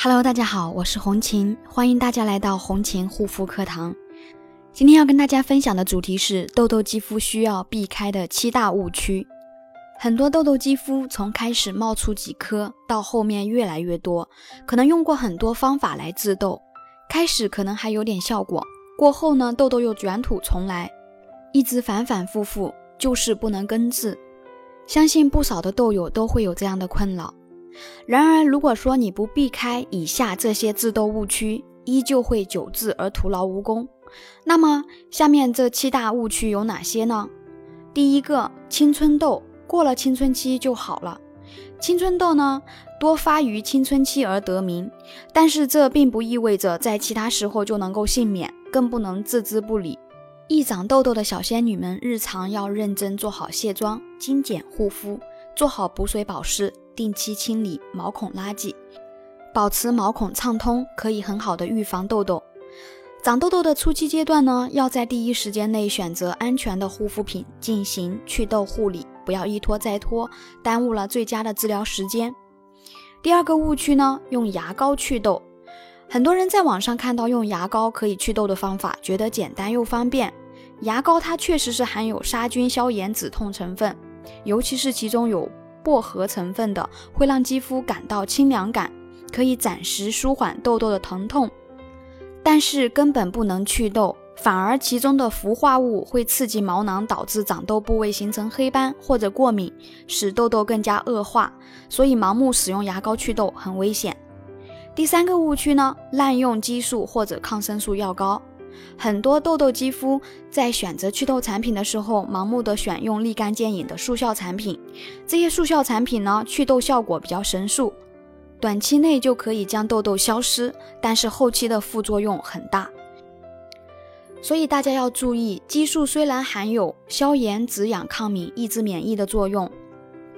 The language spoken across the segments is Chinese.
Hello，大家好，我是红琴，欢迎大家来到红琴护肤课堂。今天要跟大家分享的主题是痘痘肌肤需要避开的七大误区。很多痘痘肌肤从开始冒出几颗，到后面越来越多，可能用过很多方法来治痘，开始可能还有点效果，过后呢，痘痘又卷土重来，一直反反复复，就是不能根治。相信不少的痘友都会有这样的困扰。然而，如果说你不避开以下这些治痘误区，依旧会久治而徒劳无功。那么，下面这七大误区有哪些呢？第一个，青春痘过了青春期就好了。青春痘呢，多发于青春期而得名，但是这并不意味着在其他时候就能够幸免，更不能置之不理。易长痘痘的小仙女们，日常要认真做好卸妆、精简护肤，做好补水保湿。定期清理毛孔垃圾，保持毛孔畅通，可以很好的预防痘痘。长痘痘的初期阶段呢，要在第一时间内选择安全的护肤品进行祛痘护理，不要一拖再拖，耽误了最佳的治疗时间。第二个误区呢，用牙膏祛痘。很多人在网上看到用牙膏可以祛痘的方法，觉得简单又方便。牙膏它确实是含有杀菌、消炎、止痛成分，尤其是其中有。薄荷成分的会让肌肤感到清凉感，可以暂时舒缓痘痘的疼痛，但是根本不能祛痘，反而其中的氟化物会刺激毛囊，导致长痘部位形成黑斑或者过敏，使痘痘更加恶化。所以盲目使用牙膏祛痘很危险。第三个误区呢，滥用激素或者抗生素药膏。很多痘痘肌肤在选择祛痘产品的时候，盲目的选用立竿见影的速效产品。这些速效产品呢，祛痘效果比较神速，短期内就可以将痘痘消失，但是后期的副作用很大。所以大家要注意，激素虽然含有消炎、止痒、抗敏、抑制免疫的作用。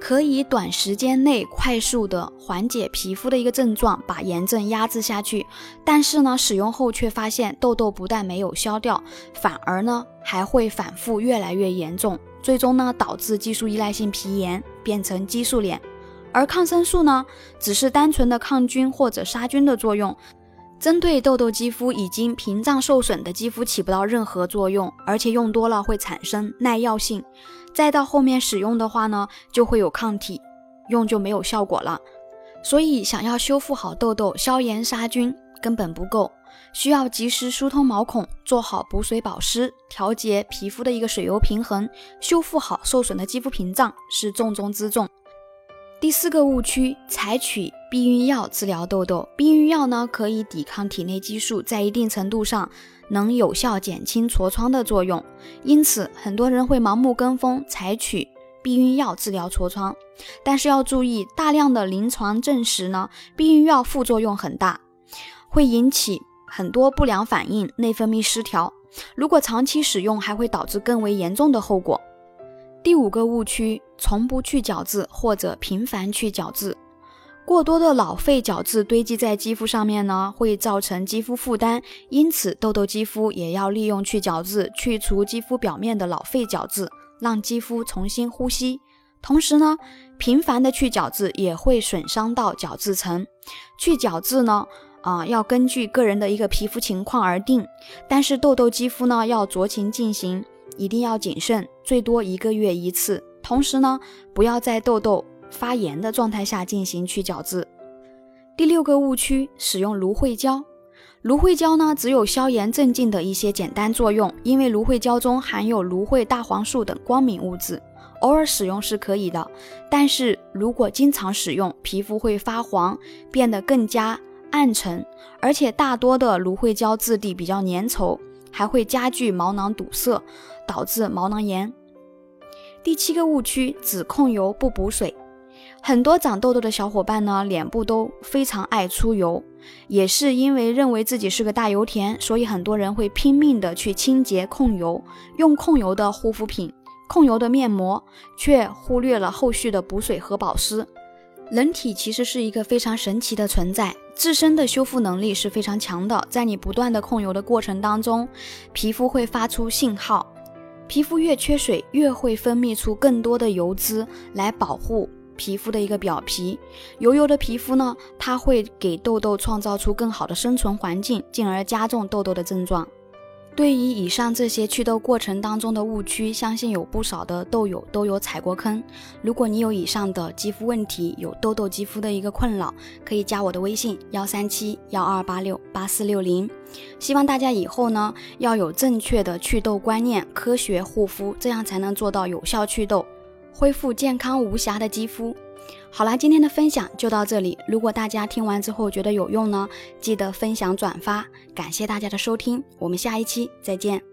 可以短时间内快速的缓解皮肤的一个症状，把炎症压制下去。但是呢，使用后却发现痘痘不但没有消掉，反而呢还会反复越来越严重，最终呢导致激素依赖性皮炎，变成激素脸。而抗生素呢，只是单纯的抗菌或者杀菌的作用，针对痘痘肌肤已经屏障受损的肌肤起不到任何作用，而且用多了会产生耐药性。再到后面使用的话呢，就会有抗体，用就没有效果了。所以想要修复好痘痘、消炎杀菌根本不够，需要及时疏通毛孔，做好补水保湿，调节皮肤的一个水油平衡，修复好受损的肌肤屏障是重中之重。第四个误区，采取避孕药治疗痘痘。避孕药呢，可以抵抗体内激素，在一定程度上能有效减轻痤疮的作用。因此，很多人会盲目跟风采取避孕药治疗痤疮。但是要注意，大量的临床证实呢，避孕药副作用很大，会引起很多不良反应，内分泌失调。如果长期使用，还会导致更为严重的后果。第五个误区，从不去角质或者频繁去角质，过多的老废角质堆积在肌肤上面呢，会造成肌肤负担。因此，痘痘肌肤也要利用去角质去除肌肤表面的老废角质，让肌肤重新呼吸。同时呢，频繁的去角质也会损伤到角质层。去角质呢，啊，要根据个人的一个皮肤情况而定，但是痘痘肌肤呢，要酌情进行。一定要谨慎，最多一个月一次。同时呢，不要在痘痘发炎的状态下进行去角质。第六个误区，使用芦荟胶。芦荟胶呢，只有消炎镇静的一些简单作用，因为芦荟胶中含有芦荟大黄素等光敏物质，偶尔使用是可以的。但是如果经常使用，皮肤会发黄，变得更加暗沉，而且大多的芦荟胶质地比较粘稠。还会加剧毛囊堵塞，导致毛囊炎。第七个误区，只控油不补水。很多长痘痘的小伙伴呢，脸部都非常爱出油，也是因为认为自己是个大油田，所以很多人会拼命的去清洁控油，用控油的护肤品、控油的面膜，却忽略了后续的补水和保湿。人体其实是一个非常神奇的存在，自身的修复能力是非常强的。在你不断的控油的过程当中，皮肤会发出信号，皮肤越缺水，越会分泌出更多的油脂来保护皮肤的一个表皮，油油的皮肤呢，它会给痘痘创造出更好的生存环境，进而加重痘痘的症状。对于以上这些祛痘过程当中的误区，相信有不少的痘友都有踩过坑。如果你有以上的肌肤问题，有痘痘肌肤的一个困扰，可以加我的微信幺三七幺二八六八四六零。希望大家以后呢要有正确的祛痘观念，科学护肤，这样才能做到有效祛痘，恢复健康无瑕的肌肤。好啦，今天的分享就到这里。如果大家听完之后觉得有用呢，记得分享转发。感谢大家的收听，我们下一期再见。